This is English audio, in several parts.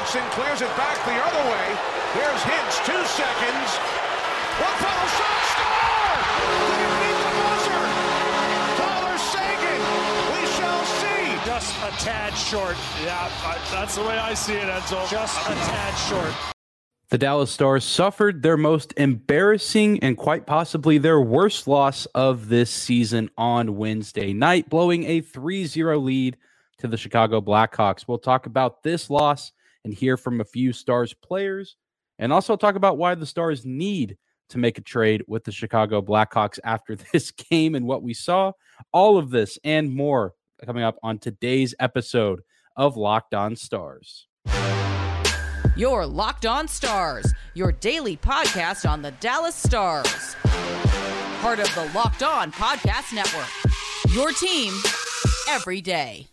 Robertson clears it back the other way. Here's Hintz, two seconds. One follow shot, score! Did it beat the buzzer? Tyler Seguin, we shall see. Just a tad short. Yeah, that's the way I see it, Enzo. Just a tad short. The Dallas Stars suffered their most embarrassing and quite possibly their worst loss of this season on Wednesday night, blowing a 3 0 lead to the Chicago Blackhawks. We'll talk about this loss and hear from a few Stars players, and also talk about why the Stars need to make a trade with the Chicago Blackhawks after this game and what we saw. All of this and more coming up on today's episode of Locked On Stars. Your Locked On Stars, your daily podcast on the Dallas Stars. Part of the Locked On Podcast Network. Your team every day.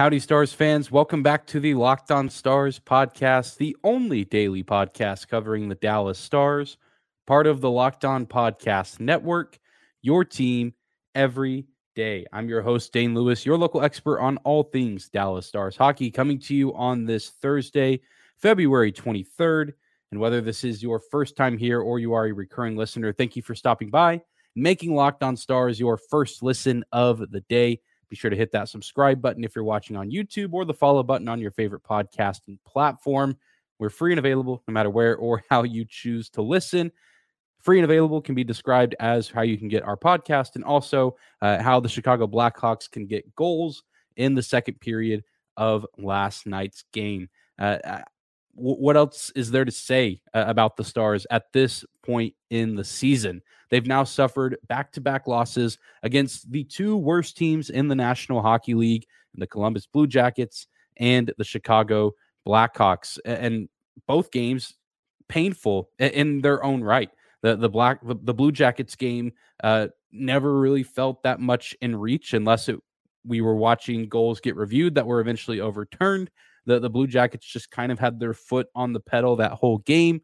Howdy, Stars fans. Welcome back to the Locked On Stars podcast, the only daily podcast covering the Dallas Stars, part of the Locked On Podcast Network, your team every day. I'm your host, Dane Lewis, your local expert on all things Dallas Stars hockey, coming to you on this Thursday, February 23rd. And whether this is your first time here or you are a recurring listener, thank you for stopping by, making Locked On Stars your first listen of the day. Be sure to hit that subscribe button if you're watching on YouTube or the follow button on your favorite podcasting platform. We're free and available no matter where or how you choose to listen. Free and available can be described as how you can get our podcast and also uh, how the Chicago Blackhawks can get goals in the second period of last night's game. Uh, uh what else is there to say uh, about the Stars at this point in the season? They've now suffered back to back losses against the two worst teams in the National Hockey League, the Columbus Blue Jackets and the Chicago Blackhawks. And both games painful in their own right. The the black the, the Blue Jackets game uh, never really felt that much in reach unless it we were watching goals get reviewed that were eventually overturned. The the Blue Jackets just kind of had their foot on the pedal that whole game.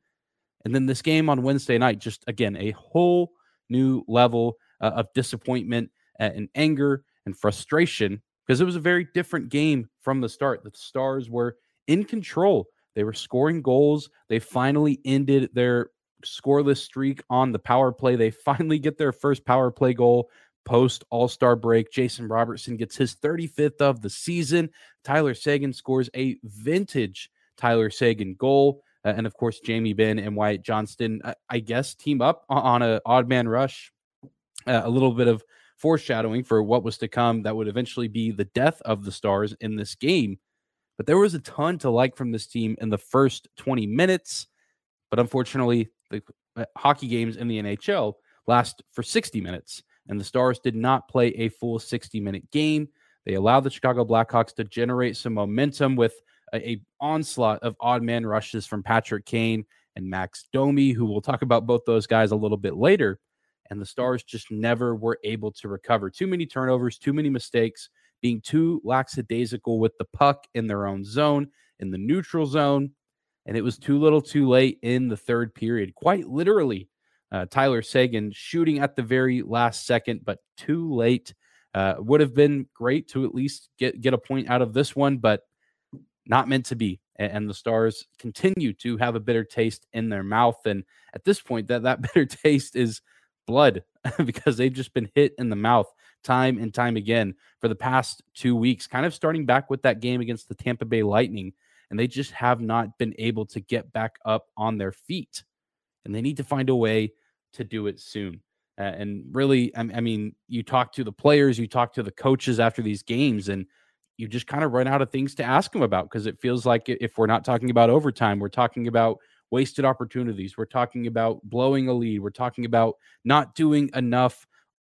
And then this game on Wednesday night, just again, a whole new level uh, of disappointment and anger and frustration because it was a very different game from the start. The Stars were in control. They were scoring goals. They finally ended their scoreless streak on the power play. They finally get their first power play goal post All Star break. Jason Robertson gets his 35th of the season. Tyler Seguin scores a vintage Tyler Seguin goal. Uh, and of course, Jamie Benn and Wyatt Johnston, uh, I guess, team up on a odd man rush. Uh, a little bit of foreshadowing for what was to come that would eventually be the death of the Stars in this game. But there was a ton to like from this team in the first 20 minutes. But unfortunately, the uh, hockey games in the NHL last for 60 minutes, and the Stars did not play a full 60 minute game. They allowed the Chicago Blackhawks to generate some momentum with a, a onslaught of odd man rushes from Patrick Kane and Max Domi, who we'll talk about both those guys a little bit later. And the Stars just never were able to recover. Too many turnovers, too many mistakes, being too lackadaisical with the puck in their own zone, in the neutral zone. And it was too little too late in the third period. Quite literally, uh, Tyler Seguin shooting at the very last second, but too late. Uh, would have been great to at least get, get a point out of this one, but not meant to be. And the Stars continue to have a bitter taste in their mouth. And at this point, that, that bitter taste is blood because they've just been hit in the mouth time and time again for the past two weeks, kind of starting back with that game against the Tampa Bay Lightning. And they just have not been able to get back up on their feet. And they need to find a way to do it soon. Uh, and really, I, I mean, you talk to the players, you talk to the coaches after these games, and you just kind of run out of things to ask them about because it feels like if we're not talking about overtime, we're talking about wasted opportunities. We're talking about blowing a lead. We're talking about not doing enough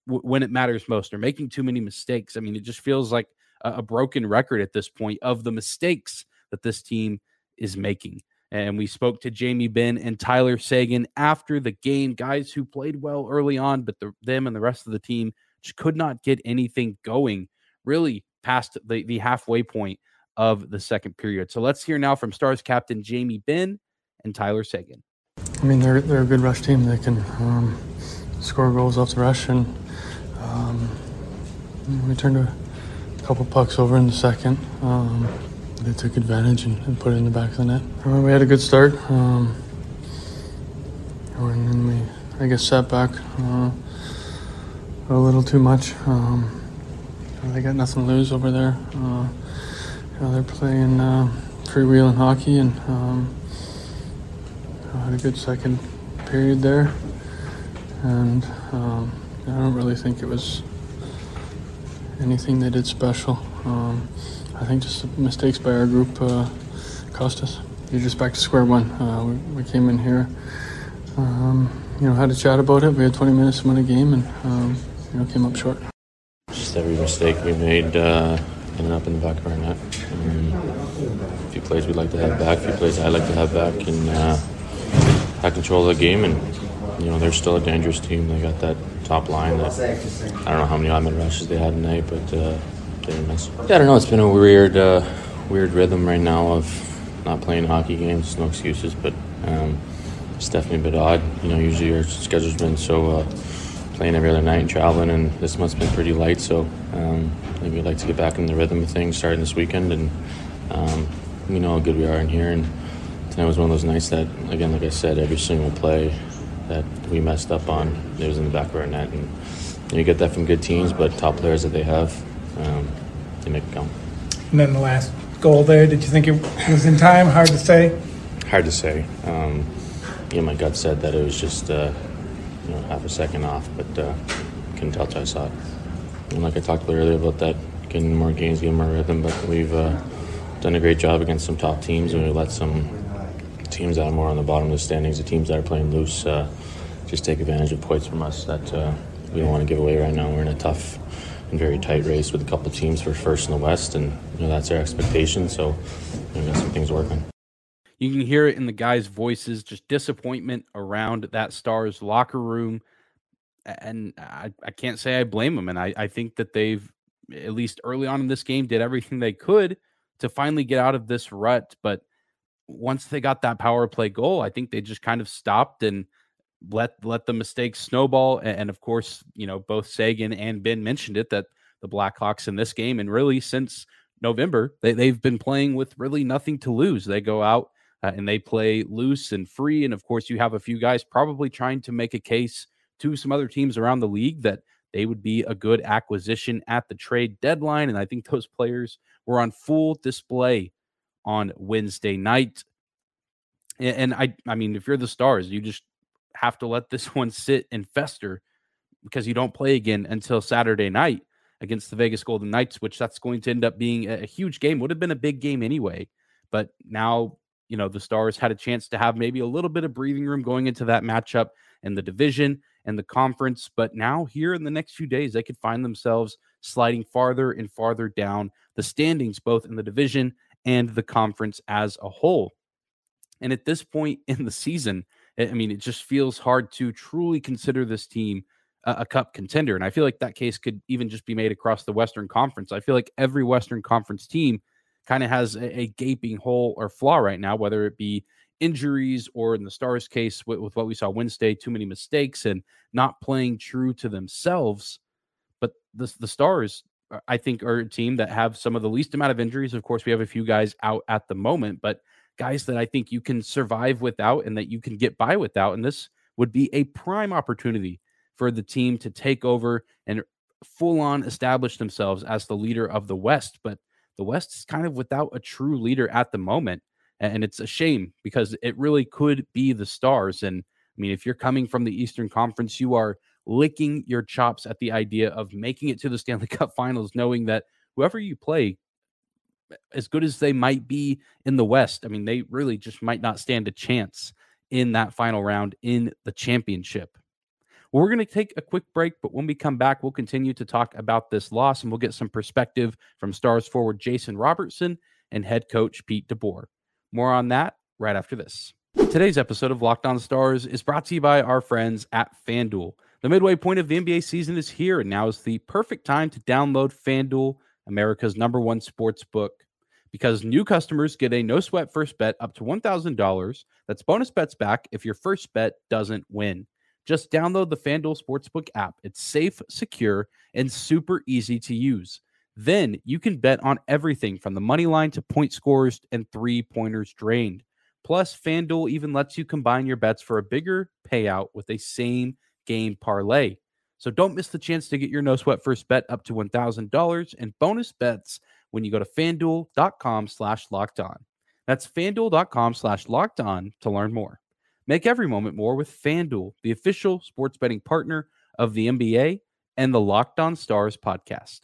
w- when it matters most or making too many mistakes. I mean, it just feels like a, a broken record at this point of the mistakes that this team is making. And we spoke to Jamie Benn and Tyler Seguin after the game, guys who played well early on, but the, them and the rest of the team just could not get anything going. Really, past the, the halfway point of the second period. So let's hear now from Stars captain Jamie Benn and Tyler Seguin. I mean, they're they're a good rush team. They can um, score goals off the rush, and um, we turned a couple pucks over in the second. Um, they took advantage and, and, put it in the back of the net. we had a good start, um, and then we, I guess, sat back uh, a little too much. Um, they got nothing to lose over there. Uh, you know, they're playing uh, freewheeling hockey, and um, had a good second period there. And um, I don't really think it was anything they did special. Um, I think just mistakes by our group uh, cost us. You're just back to square one. Uh, we, we, came in here, um, you know, had a chat about it. We had 20 minutes to win a game, and um, you know, came up short. Just every mistake we made uh, ended up in the back of our net. Um, a few plays we'd like to have back, a few plays I'd like to have back, and uh, control of the game. And you know, they're still a dangerous team. They got that top line that I don't know how many odd rushes they had tonight, but uh, Yeah, I don't know. It's been a weird, uh, weird rhythm right now of not playing hockey games. No excuses, but um, it's definitely a bit odd. You know, usually our schedule's been so uh, playing every other night and traveling, and this month's been pretty light. So um, I think we'd like to get back in the rhythm of things starting this weekend, and um, we know how good we are in here. And tonight was one of those nights that, again, like I said, every single play that we messed up on, it was in the back of our net. And you get that from good teams, but top players that they have, um, they make it count. And then the last goal there, did you think it was in time? Hard to say. Hard to say. Um, you know, my gut said that it was just uh, you know half a second off, but uh, couldn't tell till I saw it. And like I talked about earlier about that, getting more games, getting more rhythm, but we've uh, done a great job against some top teams, and we let some teams that are more on the bottom of the standings, the teams that are playing loose, uh, just take advantage of points from us that uh, we don't want to give away right now. We're in a tough very tight race with a couple teams for first in the West, and you know that's our expectation. So we got some things working. You can hear it in the guys' voices, just disappointment around that Stars locker room. And I, I can't say I blame them. And I, I think that they've, at least early on in this game, did everything they could to finally get out of this rut. But once they got that power play goal, I think they just kind of stopped and let let the mistakes snowball. And, and of course, you know, both Seguin and Benn mentioned it that the Blackhawks in this game and really since November, they, they've been playing with really nothing to lose. They go out uh, and they play loose and free. And of course, you have a few guys probably trying to make a case to some other teams around the league that they would be a good acquisition at the trade deadline. And I think those players were on full display on Wednesday night. And I I mean, if you're the stars, you just have to let this one sit and fester because you don't play again until Saturday night against the Vegas Golden Knights, which that's going to end up being a, huge game. Would have been a big game anyway. But now, you know, the Stars had a chance to have maybe a little bit of breathing room going into that matchup in the division and the conference. But now, here in the next few days, they could find themselves sliding farther and farther down the standings, both in the division and the conference as a whole. And at this point in the season, I mean, it just feels hard to truly consider this team a, a, cup contender. And I feel like that case could even just be made across the Western Conference. I feel like every Western Conference team kind of has a, a, gaping hole or flaw right now, whether it be injuries or in the Stars case with, with what we saw Wednesday, too many mistakes and not playing true to themselves. But the, the Stars, I think, are a team that have some of the least amount of injuries. Of course, we have a few guys out at the moment, but guys that I think you can survive without and that you can get by without. And this would be a prime opportunity for the team to take over and full on establish themselves as the leader of the West. But the West is kind of without a true leader at the moment. And it's a shame because it really could be the Stars. And I mean, if you're coming from the Eastern Conference, you are licking your chops at the idea of making it to the Stanley Cup finals, knowing that whoever you play, as good as they might be in the West, I mean, they really just might not stand a chance in that final round in the championship. Well, we're going to take a quick break, but when we come back, we'll continue to talk about this loss and we'll get some perspective from Stars forward Jason Robertson and head coach Pete DeBoer. More on that right after this. Today's episode of Locked On Stars is brought to you by our friends at FanDuel. The midway point of the NBA season is here, and now is the perfect time to download FanDuel, America's number one sports book because new customers get a no sweat first bet up to $1,000. That's bonus bets back if your first bet doesn't win. Just download the FanDuel Sportsbook app. It's safe, secure, and super easy to use. Then you can bet on everything from the money line to point scores and three pointers drained. Plus, FanDuel even lets you combine your bets for a bigger payout with a same game parlay. So don't miss the chance to get your no sweat first bet up to $1,000 and bonus bets when you go to fanduel.com slash locked on. That's fanduel.com slash locked on to learn more. Make every moment more with FanDuel, the official sports betting partner of the NBA and the Locked On Stars podcast.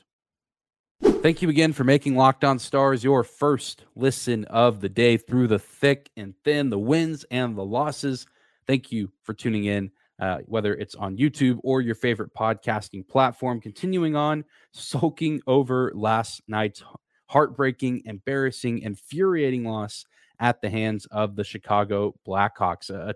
Thank you again for making Locked On Stars your first listen of the day through the thick and thin, the wins and the losses. Thank you for tuning in, uh, whether it's on YouTube or your favorite podcasting platform. Continuing on, soaking over last night's heartbreaking, embarrassing, infuriating loss at the hands of the Chicago Blackhawks. A,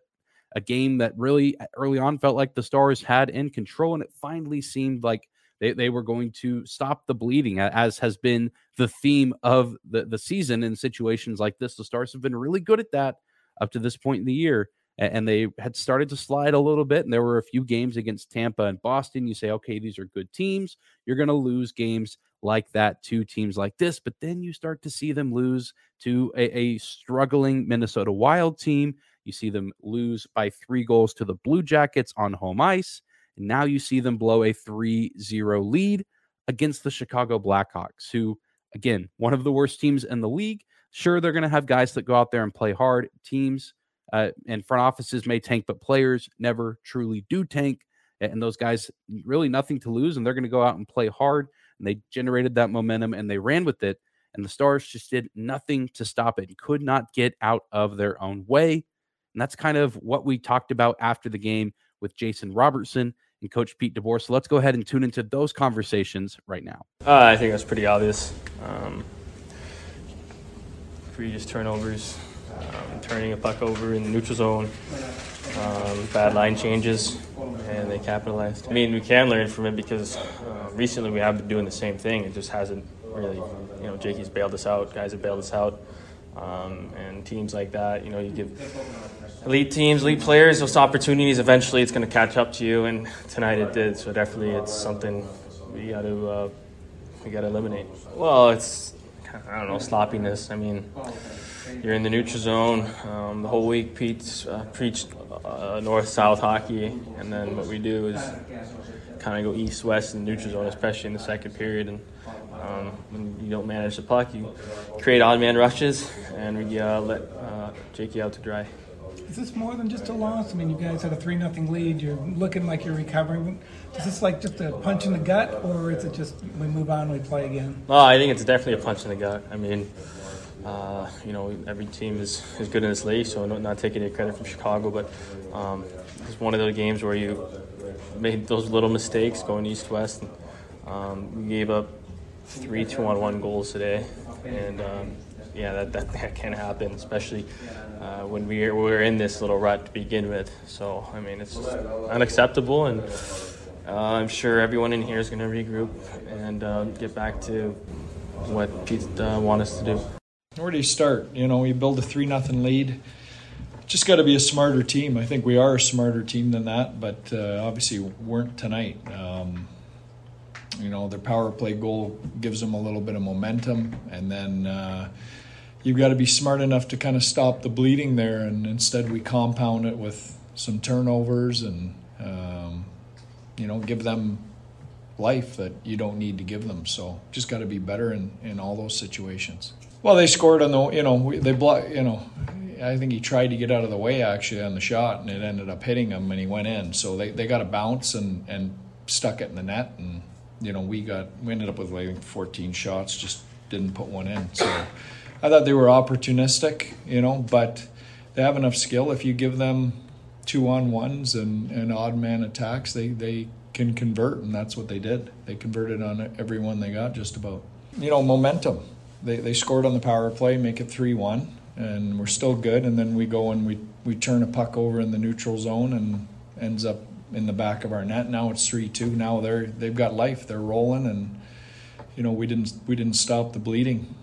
a game that really early on felt like the Stars had in control, and it finally seemed like they, they were going to stop the bleeding, as has been the theme of the, the season in situations like this. The Stars have been really good at that up to this point in the year. And they had started to slide a little bit. And there were a few games against Tampa and Boston. You say, okay, these are good teams. You're going to lose games like that to teams like this. But then you start to see them lose to a, a, struggling Minnesota Wild team. You see them lose by three goals to the Blue Jackets on home ice. And now you see them blow a 3 0 lead against the Chicago Blackhawks, who, again, one of the worst teams in the league. Sure, they're going to have guys that go out there and play hard. Teams uh, and front offices may tank, but players never truly do tank. And those guys really nothing to lose, and they're going to go out and play hard and they generated that momentum and they ran with it. And the Stars just did nothing to stop it, and could not get out of their own way. And that's kind of what we talked about after the game with Jason Robertson and Coach Pete DeBoer. So let's go ahead and tune into those conversations right now. Uh, I think that's pretty obvious. Um, previous turnovers, um, turning a puck over in the neutral zone, um, bad line changes, and they capitalized. I mean, we can learn from it because uh, recently we have been doing the same thing. It just hasn't really, you know, Jakey's bailed us out, guys have bailed us out. Um, and teams like that, you know, you give elite teams, elite players those opportunities. Eventually, it's going to catch up to you, and tonight it did. So definitely, it's something we got to uh, we got to eliminate. Well, it's I don't know sloppiness. I mean, you're in the neutral zone. Um, the whole week, Pete's uh, preached uh, north-south hockey, and then what we do is kind of go east-west in the neutral zone, especially in the second period. And um, when you don't manage the puck, you create odd-man rushes, and we uh, let uh, Jakey out to dry. Is this more than just a loss? I mean, you guys had a three nothing lead. You're looking like you're recovering. Is this like just a punch in the gut, or is it just we move on, we play again? Oh, I think it's definitely a punch in the gut. I mean, uh, you know, every team is, is good in this league, so not, not taking any credit from Chicago, but um, it's one of those games where you made those little mistakes going east west. Um, we gave up three two on one goals today, and um, yeah, that, that, that can happen, especially uh, when we are, we're in this little rut to begin with. So I mean, it's unacceptable, and uh, I'm sure everyone in here is going to regroup and uh, get back to what Pete uh, wants us to do. Where do you start? You know, you build a three nothing lead. Just got to be a smarter team. I think we are a smarter team than that, but uh, obviously weren't tonight. Um, you know, their power play goal gives them a little bit of momentum, and then uh, you've got to be smart enough to kind of stop the bleeding there. And instead, we compound it with some turnovers and um, you know give them life that you don't need to give them. So just got to be better in in all those situations. Well, they scored on the you know they block you know I think he tried to get out of the way actually on the shot and it ended up hitting him and he went in. So they, they got a bounce and and stuck it in the net and you know we got we ended up with like 14 shots just didn't put one in. So I thought they were opportunistic, you know, but they have enough skill if you give them two on ones and, and odd man attacks, they, they can convert, and that's what they did. They converted on every one they got, just about. You know, momentum they, they scored on the power play, make it 3 1, and we're still good. And then we go and we, we turn a puck over in the neutral zone and ends up in the back of our net. Now it's 3 2. Now they're, they've got life. They're rolling, and, you know, we didn't, we didn't stop the bleeding.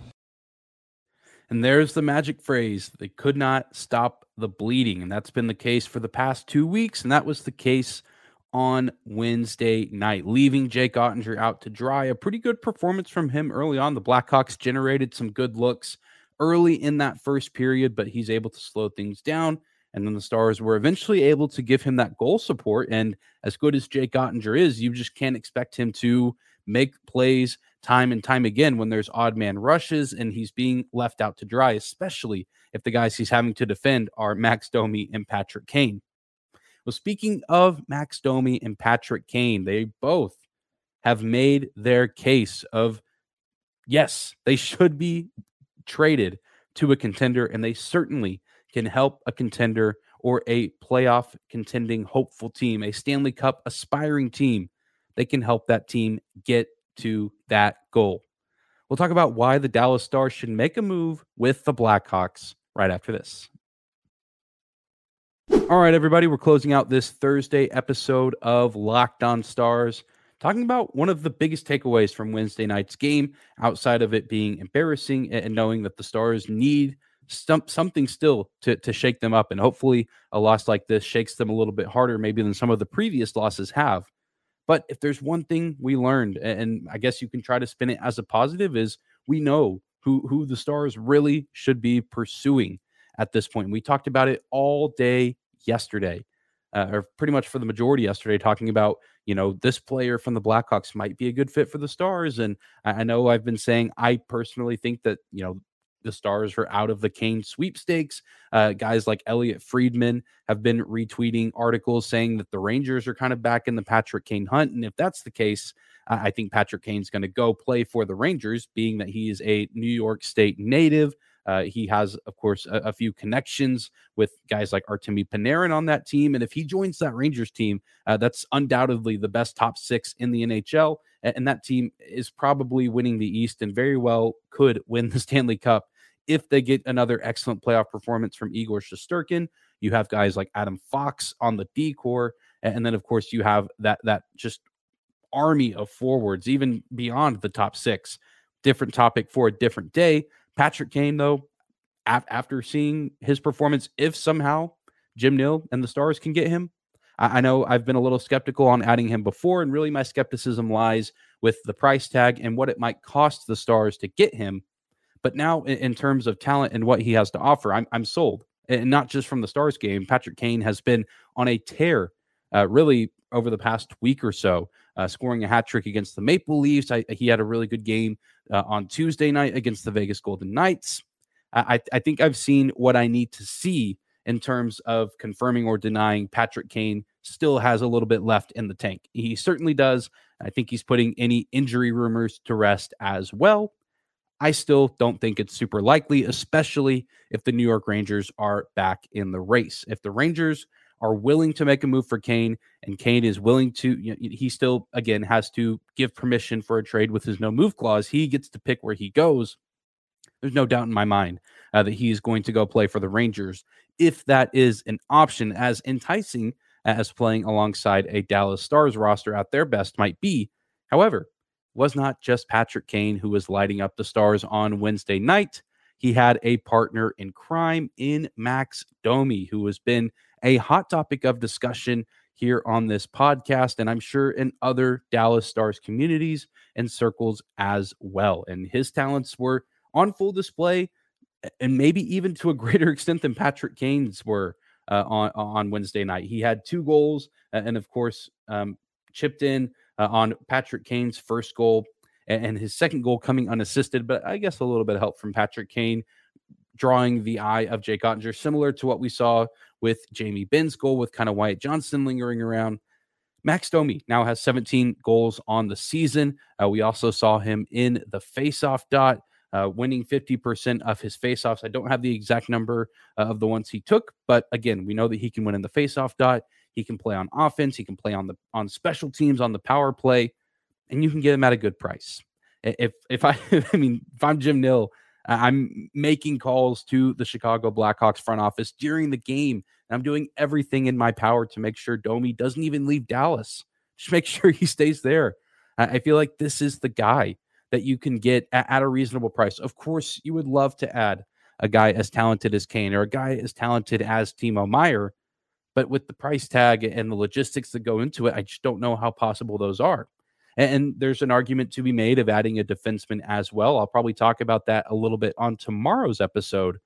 And there's the magic phrase they could not stop the bleeding. And that's been the case for the past two weeks. And that was the case on Wednesday night, leaving Jake Oettinger out to dry. A pretty good performance from him early on. The Blackhawks generated some good looks early in that first period, but he's able to slow things down. And then the Stars were eventually able to give him that goal support. And as good as Jake Oettinger is, you just can't expect him to make plays time and time again when there's odd man rushes and he's being left out to dry, especially if the guys he's having to defend are Max Domi and Patrick Kane. Well, speaking of Max Domi and Patrick Kane, they both have made their case of yes, they should be traded to a contender, and they certainly can help a contender or a playoff contending hopeful team, a Stanley Cup aspiring team. They can help that team get to that goal. We'll talk about why the Dallas Stars should make a move with the Blackhawks right after this. All right, everybody, we're closing out this Thursday episode of Locked On Stars, talking about one of the biggest takeaways from Wednesday night's game, outside of it being embarrassing and knowing that the Stars need something still to, to shake them up. And hopefully, a loss like this shakes them a little bit harder, maybe than some of the previous losses have. But if there's one thing we learned, and I guess you can try to spin it as a positive, is we know who who the stars really should be pursuing at this point. We talked about it all day yesterday, uh, or pretty much for the majority yesterday, talking about you know this player from the Blackhawks might be a good fit for the Stars. And I, I know I've been saying I personally think that you know the Stars are out of the Kane sweepstakes. Uh, guys like Elliotte Friedman have been retweeting articles saying that the Rangers are kind of back in the Patrick Kane hunt. And if that's the case, I think Patrick Kane's going to go play for the Rangers, being that he is a New York State native. Uh, he has, of course, a, a, few connections with guys like Artemi Panarin on that team. And if he joins that Rangers team, uh, that's undoubtedly the best top six in the NHL. And, and that team is probably winning the East and very well could win the Stanley Cup if they get another excellent playoff performance from Igor Shesterkin. You have guys like Adam Fox on the D core. And then, of course, you have that that just army of forwards, even beyond the top six. Different topic for a different day. Patrick Kane, though, af- after seeing his performance, if somehow Jim Nill and the Stars can get him, I-, I know I've been a little skeptical on adding him before, and really my skepticism lies with the price tag and what it might cost the Stars to get him. But now, in, in terms of talent and what he has to offer, I'm, I'm sold. And not just from the Stars game. Patrick Kane has been on a tear, uh, really, over the past week or so, uh, scoring a hat trick against the Maple Leafs. I, he had a really good game uh, on Tuesday night against the Vegas Golden Knights. I, I think I've seen what I need to see in terms of confirming or denying Patrick Kane still has a little bit left in the tank. He certainly does. I think he's putting any injury rumors to rest as well. I still don't think it's super likely, especially if the New York Rangers are back in the race. If the Rangers are willing to make a move for Kane and Kane is willing to, you know, he still, again, has to give permission for a trade with his no move clause. He gets to pick where he goes. There's no doubt in my mind uh, that he's going to go play for the Rangers if that is an option, as enticing as playing alongside a Dallas Stars roster at their best might be. However, was not just Patrick Kane who was lighting up the stars on Wednesday night. He had a partner in crime in Max Domi, who has been a hot topic of discussion here on this podcast, and I'm sure in other Dallas Stars communities and circles as well. And his talents were on full display, and maybe even to a greater extent than Patrick Kane's were uh, on on Wednesday night. He had two goals, and of course, um, chipped in uh, on Patrick Kane's first goal and, his second goal coming unassisted, but I guess a little bit of help from Patrick Kane drawing the eye of Jake Oettinger, similar to what we saw with Jamie Benn's goal with kind of Wyatt Johnston lingering around. Max Domi now has 17 goals on the season. Uh, we also saw him in the faceoff dot, uh, winning 50% of his faceoffs. I don't have the exact number uh, of the ones he took, but again, we know that he can win in the faceoff dot. He can play on offense. He can play on the on special teams on the power play, and you can get him at a good price. If if I I mean if I'm Jim Nill, I'm making calls to the Chicago Blackhawks front office during the game, and I'm doing everything in my power to make sure Domi doesn't even leave Dallas. Just make sure he stays there. I feel like this is the guy that you can get at, at a reasonable price. Of course, you would love to add a guy as talented as Kane or a guy as talented as Timo Meier, But with the price tag and the logistics that go into it, I just don't know how possible those are. And, and there's an argument to be made of adding a defenseman as well. I'll probably talk about that a little bit on tomorrow's episode.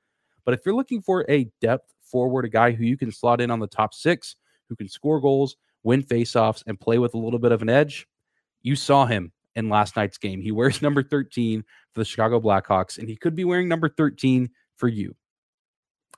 But if you're looking for a depth forward, a guy who you can slot in on the top six, who can score goals, win faceoffs, and play with a little bit of an edge, you saw him in last night's game. He wears number 13 for the Chicago Blackhawks, and he could be wearing number 13 for you.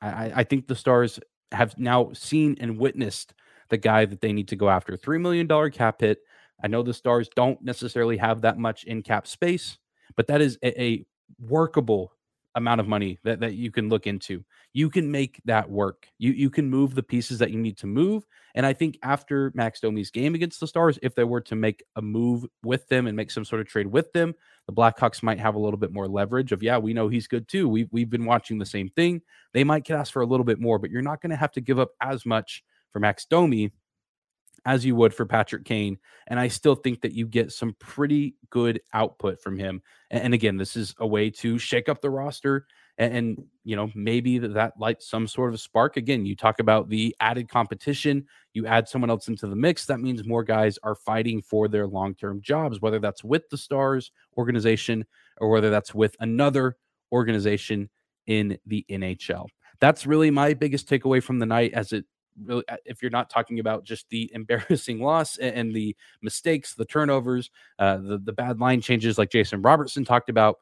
I, I think the Stars have now seen and witnessed the guy that they need to go after. $3 million cap hit. I know the Stars don't necessarily have that much in cap space, but that is a, a workable amount of money that, that you can look into. You can make that work. You you can move the pieces that you need to move. And I think after Max Domi's game against the Stars, if they were to make a move with them and make some sort of trade with them, the Blackhawks might have a little bit more leverage of, yeah, we know he's good too. We've, we've been watching the same thing. They might ask for a little bit more, but you're not going to have to give up as much for Max Domi as you would for Patrick Kane. And I still think that you get some pretty good output from him. And, and again, this is a way to shake up the roster and, and you know, maybe that, that lights some sort of spark. Again, you talk about the added competition, you add someone else into the mix. That means more guys are fighting for their long term jobs, whether that's with the Stars organization or whether that's with another organization in the NHL. That's really my biggest takeaway from the night as it really uh, if you're not talking about just the embarrassing loss and, the mistakes, the turnovers, uh, the the bad line changes like Jason Robertson talked about.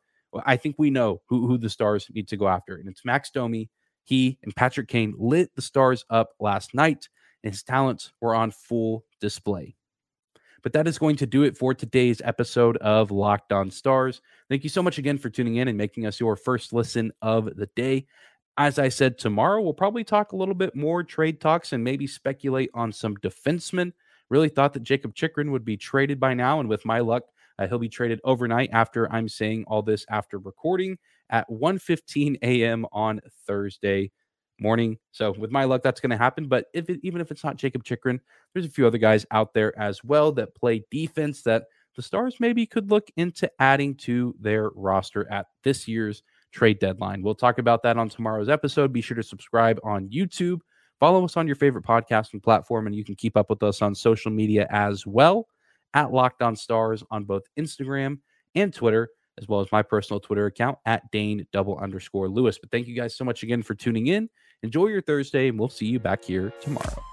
I think we know who, who the Stars need to go after, and it's Max Domi. He and Patrick Kane lit the Stars up last night, and his talents were on full display. But that is going to do it for today's episode of Locked On Stars. Thank you so much again for tuning in and making us your first listen of the day. As I said, tomorrow we'll probably talk a little bit more trade talks and maybe speculate on some defensemen. Really thought that Jakob Chychrun would be traded by now, and with my luck, uh, he'll be traded overnight after I'm saying all this after recording at 1:15 a.m. on Thursday morning. So with my luck, that's going to happen. But if it, even if it's not Jakob Chychrun, there's a few other guys out there as well that play defense that the Stars maybe could look into adding to their roster at this year's trade deadline. We'll talk about that on tomorrow's episode. Be sure to subscribe on YouTube. Follow us on your favorite podcasting platform, and you can keep up with us on social media as well at Locked On Stars on both Instagram and Twitter, as well as my personal Twitter account at Dane double underscore Lewis. But thank you guys so much again for tuning in. Enjoy your Thursday, and we'll see you back here tomorrow.